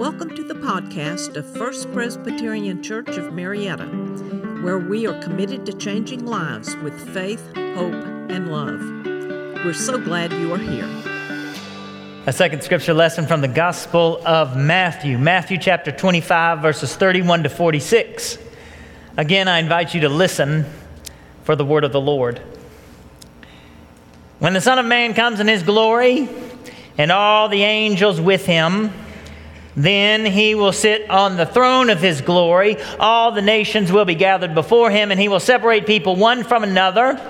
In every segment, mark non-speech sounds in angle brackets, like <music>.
Welcome to the podcast of First Presbyterian Church of Marietta, where we are committed to changing lives with faith, hope, and love. We're so glad you are here. A second scripture lesson from the Gospel of Matthew, Matthew chapter 25, verses 31 to 46. Again, I invite you to listen for the word of the Lord. When the Son of Man comes in his glory, and all the angels with him, then he will sit on the throne of his glory. All the nations will be gathered before him, and he will separate people one from another,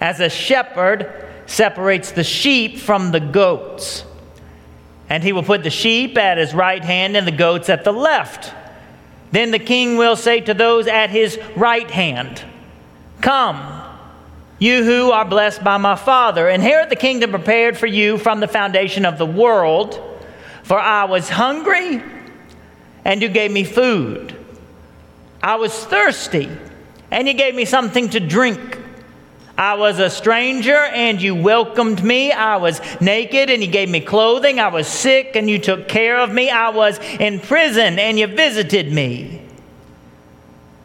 as a shepherd separates the sheep from the goats. And he will put the sheep at his right hand and the goats at the left. Then the king will say to those at his right hand, Come, you who are blessed by my Father, inherit the kingdom prepared for you from the foundation of the world. For I was hungry, and you gave me food. I was thirsty, and you gave me something to drink. I was a stranger, and you welcomed me. I was naked, and you gave me clothing. I was sick, and you took care of me. I was in prison, and you visited me.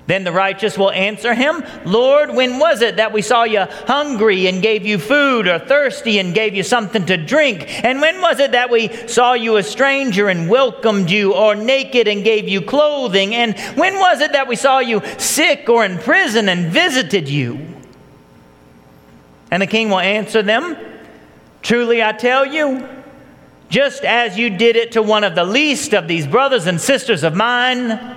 Then the righteous will answer him, Lord, when was it that we saw you hungry and gave you food, or thirsty and gave you something to drink? And when was it that we saw you a stranger and welcomed you, or naked and gave you clothing? And when was it that we saw you sick or in prison and visited you? And the king will answer them, Truly I tell you, just as you did it to one of the least of these brothers and sisters of mine,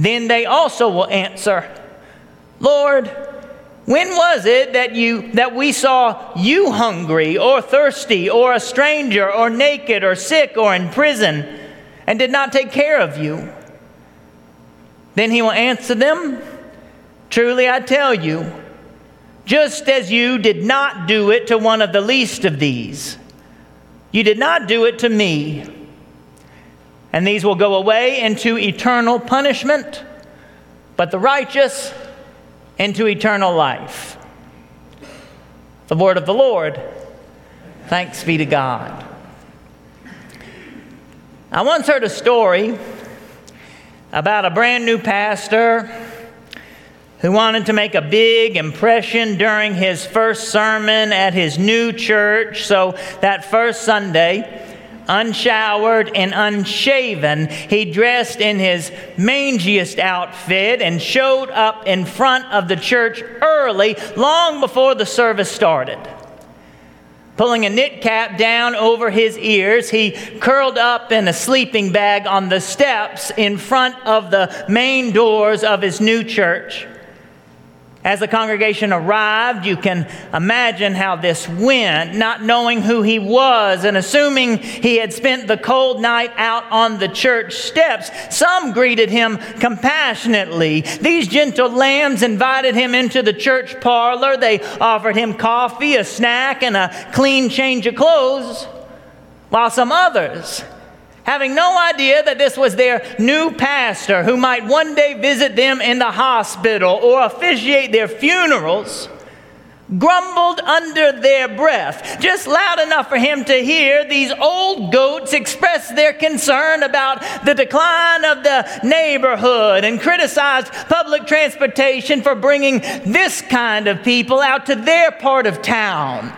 Then they also will answer, Lord, when was it that you that we saw you hungry or thirsty or a stranger or naked or sick or in prison and did not take care of you? Then he will answer them, Truly I tell you, just as you did not do it to one of the least of these, you did not do it to me and these will go away into eternal punishment, but the righteous into eternal life. The word of the Lord. Thanks be to God. I once heard a story about a brand new pastor who wanted to make a big impression during his first sermon at his new church. So that first Sunday, unshowered and unshaven, he dressed in his mangiest outfit and showed up in front of the church early, long before the service started. Pulling a knit cap down over his ears, he curled up in a sleeping bag on the steps in front of the main doors of his new church. As the congregation arrived, you can imagine how this went, not knowing who he was and assuming he had spent the cold night out on the church steps. Some greeted him compassionately. These gentle lambs invited him into the church parlor. They offered him coffee, a snack, and a clean change of clothes, while some others having no idea that this was their new pastor who might one day visit them in the hospital or officiate their funerals, grumbled under their breath, just loud enough for him to hear these old goats express their concern about the decline of the neighborhood and criticized public transportation for bringing this kind of people out to their part of town.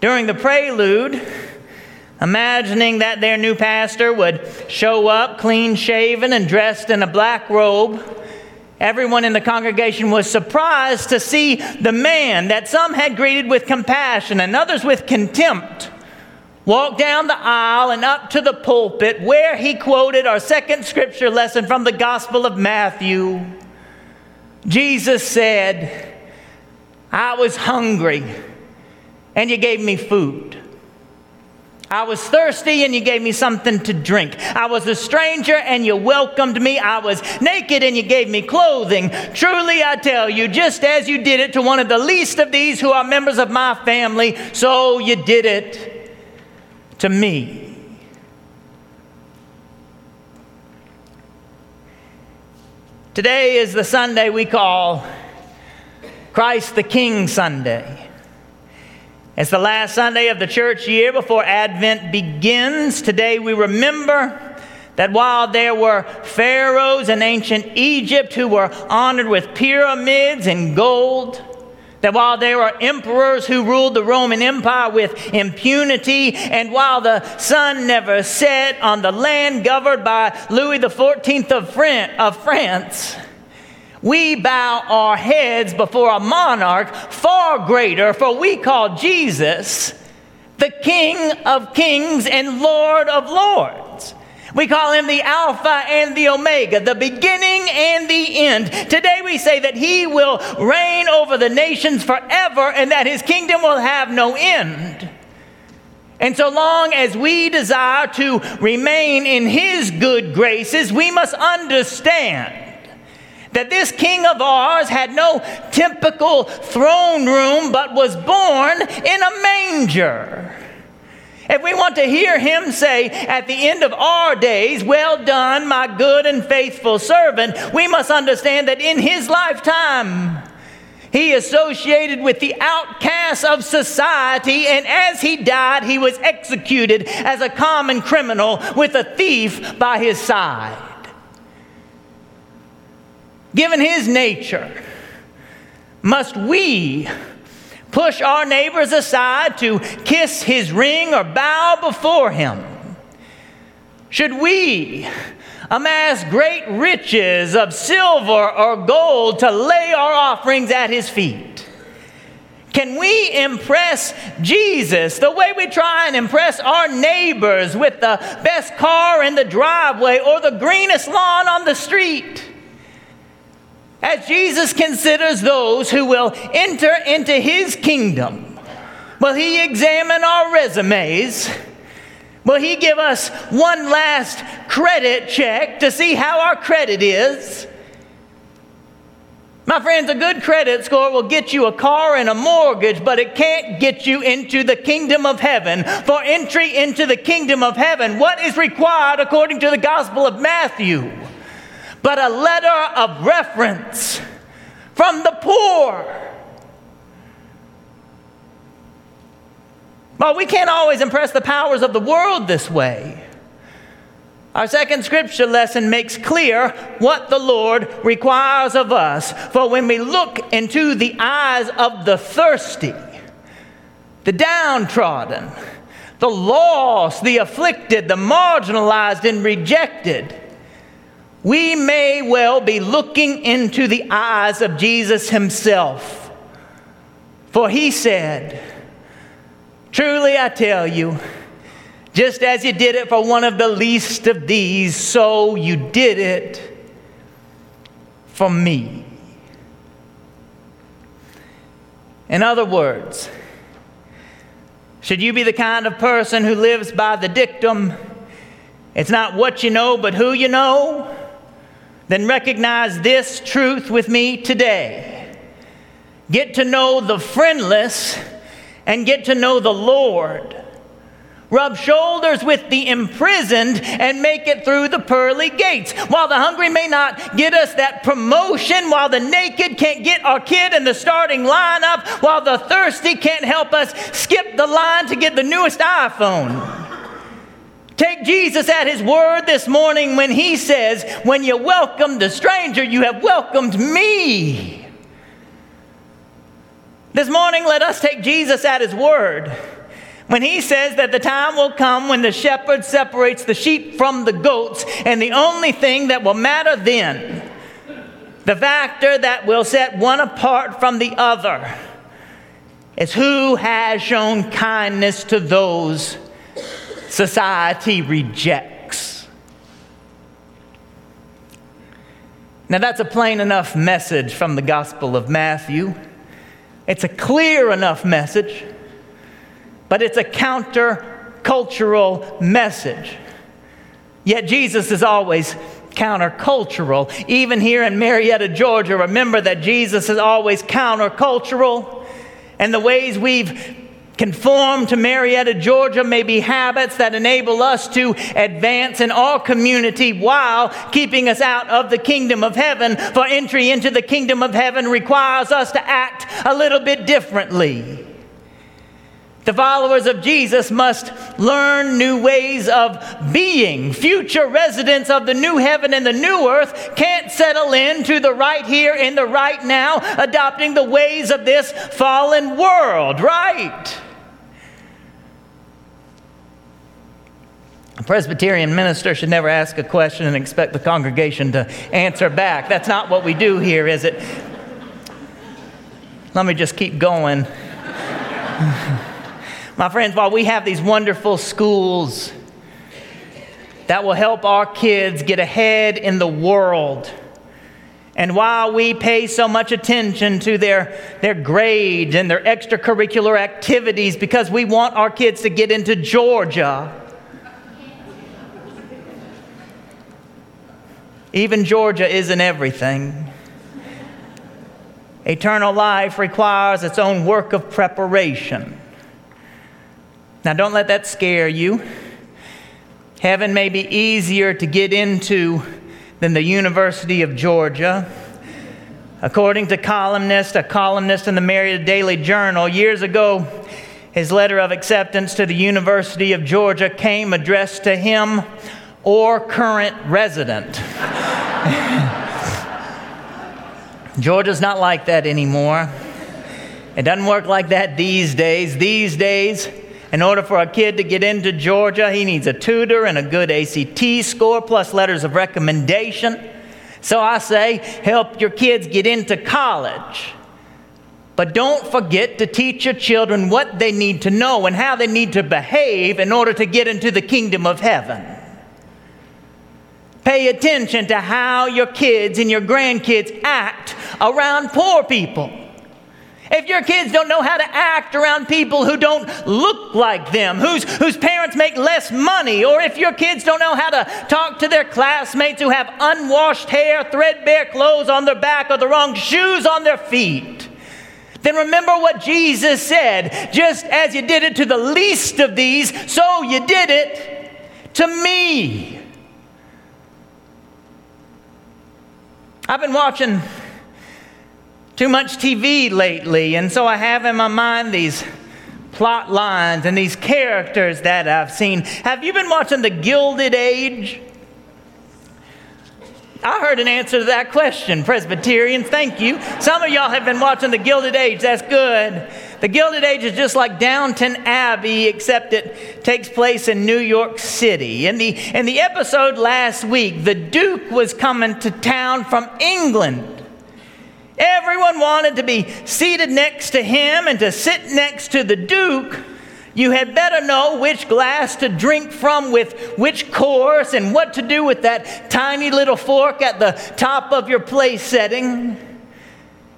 During the prelude, imagining that their new pastor would show up clean shaven and dressed in a black robe. Everyone in the congregation was surprised to see the man that some had greeted with compassion and others with contempt walk down the aisle and up to the pulpit where he quoted our second scripture lesson from the Gospel of Matthew. Jesus said, I was hungry and you gave me food. I was thirsty and you gave me something to drink. I was a stranger and you welcomed me. I was naked and you gave me clothing. Truly, I tell you, just as you did it to one of the least of these who are members of my family, so you did it to me. Today is the Sunday we call Christ the King Sunday. It's the last Sunday of the church year before Advent begins. Today we remember that while there were pharaohs in ancient Egypt who were honored with pyramids and gold, that while there were emperors who ruled the Roman Empire with impunity, and while the sun never set on the land governed by Louis XIV of France, we bow our heads before a monarch far greater, for we call Jesus the King of kings and Lord of lords. We call him the Alpha and the Omega, the beginning and the end. Today we say that he will reign over the nations forever and that his kingdom will have no end. And so long as we desire to remain in his good graces, we must understand that this king of ours had no typical throne room but was born in a manger. If we want to hear him say at the end of our days, Well done, my good and faithful servant, we must understand that in his lifetime, he associated with the outcasts of society, and as he died, he was executed as a common criminal with a thief by his side. Given his nature, must we push our neighbors aside to kiss his ring or bow before him? Should we amass great riches of silver or gold to lay our offerings at his feet? Can we impress Jesus the way we try and impress our neighbors with the best car in the driveway or the greenest lawn on the street? As Jesus considers those who will enter into his kingdom, will he examine our resumes? Will he give us one last credit check to see how our credit is? My friends, a good credit score will get you a car and a mortgage, but it can't get you into the kingdom of heaven. For entry into the kingdom of heaven, what is required according to the Gospel of Matthew? But a letter of reference from the poor. Well, we can't always impress the powers of the world this way. Our second scripture lesson makes clear what the Lord requires of us. For when we look into the eyes of the thirsty, the downtrodden, the lost, the afflicted, the marginalized, and rejected, we may well be looking into the eyes of Jesus himself. For he said, Truly I tell you, just as you did it for one of the least of these, so you did it for me. In other words, should you be the kind of person who lives by the dictum, it's not what you know, but who you know? Then recognize this truth with me today. Get to know the friendless and get to know the Lord. Rub shoulders with the imprisoned and make it through the pearly gates. While the hungry may not get us that promotion, while the naked can't get our kid in the starting lineup, while the thirsty can't help us skip the line to get the newest iPhone. Take Jesus at his word this morning when he says, When you welcome the stranger, you have welcomed me. This morning, let us take Jesus at his word when he says that the time will come when the shepherd separates the sheep from the goats, and the only thing that will matter then, the factor that will set one apart from the other, is who has shown kindness to those society rejects. Now, that's a plain enough message from the Gospel of Matthew. It's a clear enough message, but it's a counter countercultural message. Yet Jesus is always countercultural. Even here in Marietta, Georgia, remember that Jesus is always countercultural. And the ways we've conformed to Marietta, Georgia may be habits that enable us to advance in our community while keeping us out of the kingdom of heaven. For entry into the kingdom of heaven requires us to act a little bit differently. The followers of Jesus must learn new ways of being. Future residents of the new heaven and the new earth can't settle into the right here and the right now, adopting the ways of this fallen world, right? Presbyterian minister should never ask a question and expect the congregation to answer back. That's not what we do here, is it? Let me just keep going. <laughs> My friends, while we have these wonderful schools that will help our kids get ahead in the world, and while we pay so much attention to their, their grades and their extracurricular activities because we want our kids to get into Georgia, even Georgia isn't everything. Eternal life requires its own work of preparation. Now, don't let that scare you. Heaven may be easier to get into than the University of Georgia. According to columnist, a columnist in the Marietta Daily Journal, years ago, his letter of acceptance to the University of Georgia came addressed to him or current resident. Georgia's not like that anymore. It doesn't work like that these days. These days, in order for a kid to get into Georgia, he needs a tutor and a good ACT score plus letters of recommendation. So I say, help your kids get into college. But don't forget to teach your children what they need to know and how they need to behave in order to get into the kingdom of heaven. Pay attention to how your kids and your grandkids act around poor people. If your kids don't know how to act around people who don't look like them, whose, whose parents make less money, or if your kids don't know how to talk to their classmates who have unwashed hair, threadbare clothes on their back, or the wrong shoes on their feet, then remember what Jesus said just as you did it to the least of these, so you did it to me. I've been watching too much TV lately, and so I have in my mind these plot lines and these characters that I've seen. Have you been watching The Gilded Age? I heard an answer to that question, Presbyterians. Thank you. Some of y'all have been watching The Gilded Age. That's good. The Gilded Age is just like Downton Abbey, except it takes place in New York City. In the, in the episode last week, the Duke was coming to town from England. Everyone wanted to be seated next to him and to sit next to the Duke. You had better know which glass to drink from with which course and what to do with that tiny little fork at the top of your place setting.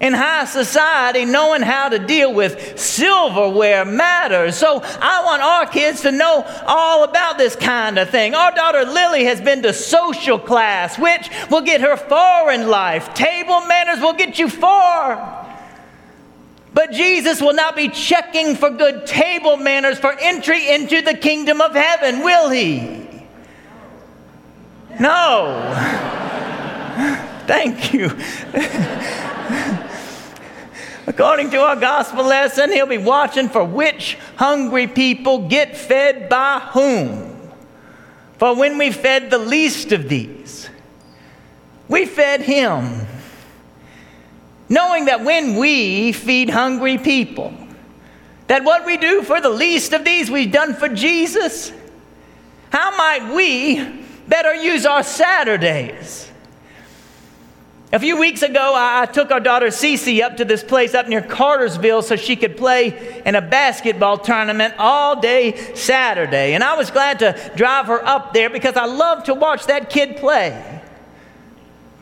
In high society, knowing how to deal with silverware matters. So I want our kids to know all about this kind of thing. Our daughter Lily has been to social class, which will get her far in life. Table manners will get you far. But Jesus will not be checking for good table manners for entry into the kingdom of heaven, will he? No. <laughs> Thank you. <laughs> According to our gospel lesson, he'll be watching for which hungry people get fed by whom. For when we fed the least of these, we fed him. Knowing that when we feed hungry people, that what we do for the least of these we've done for Jesus, how might we better use our Saturdays? A few weeks ago, I took our daughter Cece up to this place up near Cartersville so she could play in a basketball tournament all day Saturday. And I was glad to drive her up there because I love to watch that kid play.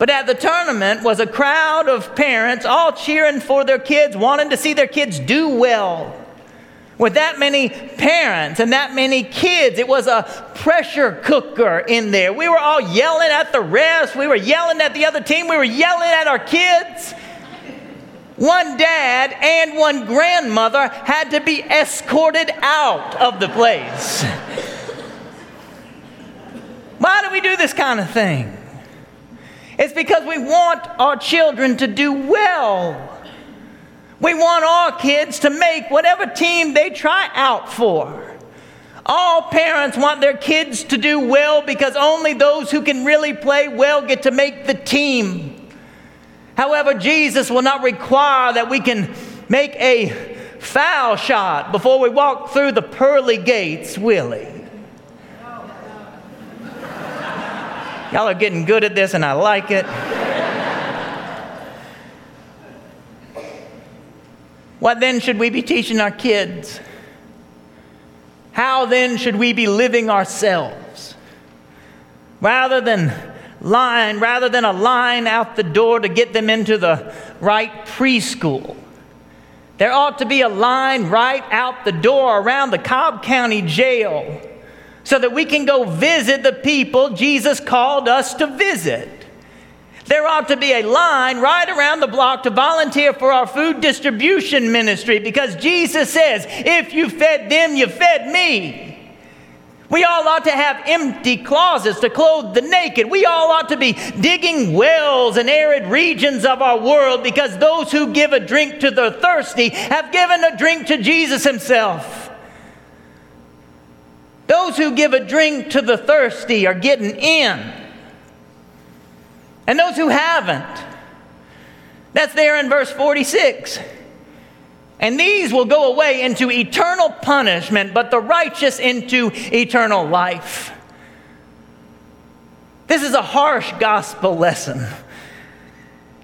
But at the tournament was a crowd of parents all cheering for their kids, wanting to see their kids do well. with that many parents and that many kids. It was a pressure cooker in there. We were all yelling at the rest, we were yelling at the other team, we were yelling at our kids. One dad and one grandmother had to be escorted out of the place. Why do we do this kind of thing? It's because we want our children to do well. We want our kids to make whatever team they try out for. All parents want their kids to do well because only those who can really play well get to make the team. However, Jesus will not require that we can make a foul shot before we walk through the pearly gates, will he? Y'all are getting good at this, and I like it. What then should we be teaching our kids? How then should we be living ourselves? Rather than line, rather than a line out the door to get them into the right preschool, there ought to be a line right out the door around the Cobb County Jail so that we can go visit the people Jesus called us to visit. There ought to be a line right around the block to volunteer for our food distribution ministry because Jesus says, if you fed them, you fed me. We all ought to have empty closets to clothe the naked. We all ought to be digging wells in arid regions of our world because those who give a drink to the thirsty have given a drink to Jesus Himself. Those who give a drink to the thirsty are getting in and those who haven't. That's there in verse 46. And these will go away into eternal punishment, but the righteous into eternal life. This is a harsh gospel lesson.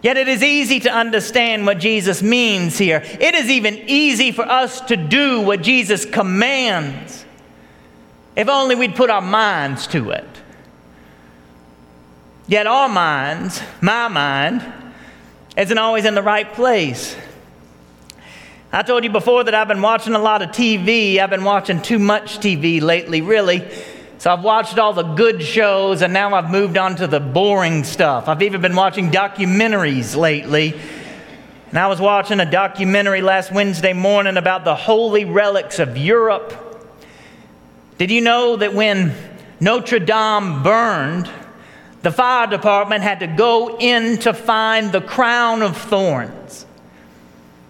Yet it is easy to understand what Jesus means here. It is even easy for us to do what Jesus commands if only we'd put our minds to it. Yet our minds, my mind, isn't always in the right place. I told you before that I've been watching a lot of TV. I've been watching too much TV lately, really. So I've watched all the good shows and now I've moved on to the boring stuff. I've even been watching documentaries lately. And I was watching a documentary last Wednesday morning about the holy relics of Europe. Did you know that when Notre Dame burned, the fire department had to go in to find the crown of thorns.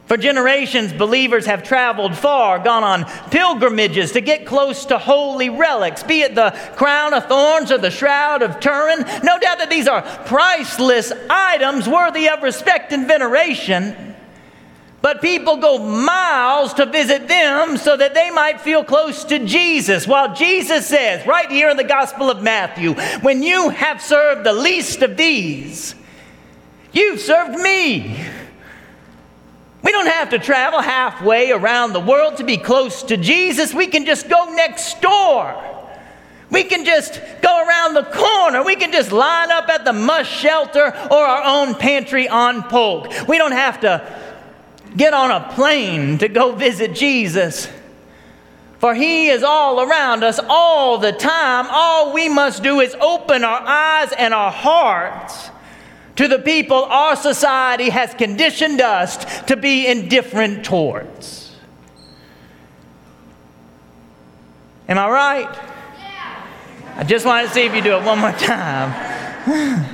For generations, believers have traveled far, gone on pilgrimages to get close to holy relics, be it the crown of thorns or the shroud of Turin. No doubt that these are priceless items worthy of respect and veneration. But people go miles to visit them so that they might feel close to Jesus. While Jesus says, right here in the Gospel of Matthew, when you have served the least of these, you've served me. We don't have to travel halfway around the world to be close to Jesus. We can just go next door. We can just go around the corner. We can just line up at the MUST shelter or our own pantry on Polk. We don't have to get on a plane to go visit Jesus. For he is all around us all the time. All we must do is open our eyes and our hearts to the people our society has conditioned us to be indifferent towards. Am I right? I just want to see if you do it one more time. <sighs>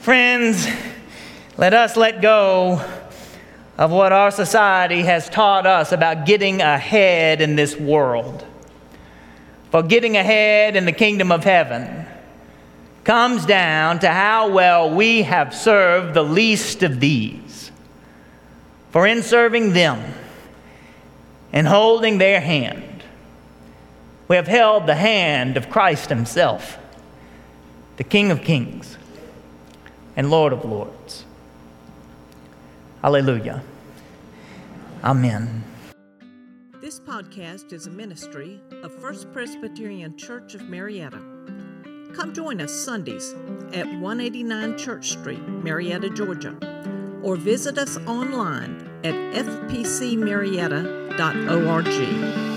Friends, let us let go of what our society has taught us about getting ahead in this world. For getting ahead in the kingdom of heaven comes down to how well we have served the least of these. For in serving them and holding their hand, we have held the hand of Christ Himself, the King of Kings and Lord of Lords. Hallelujah. Amen. This podcast is a ministry of First Presbyterian Church of Marietta. Come join us Sundays at 189 Church Street, Marietta, Georgia, or visit us online at fpcmarietta.org.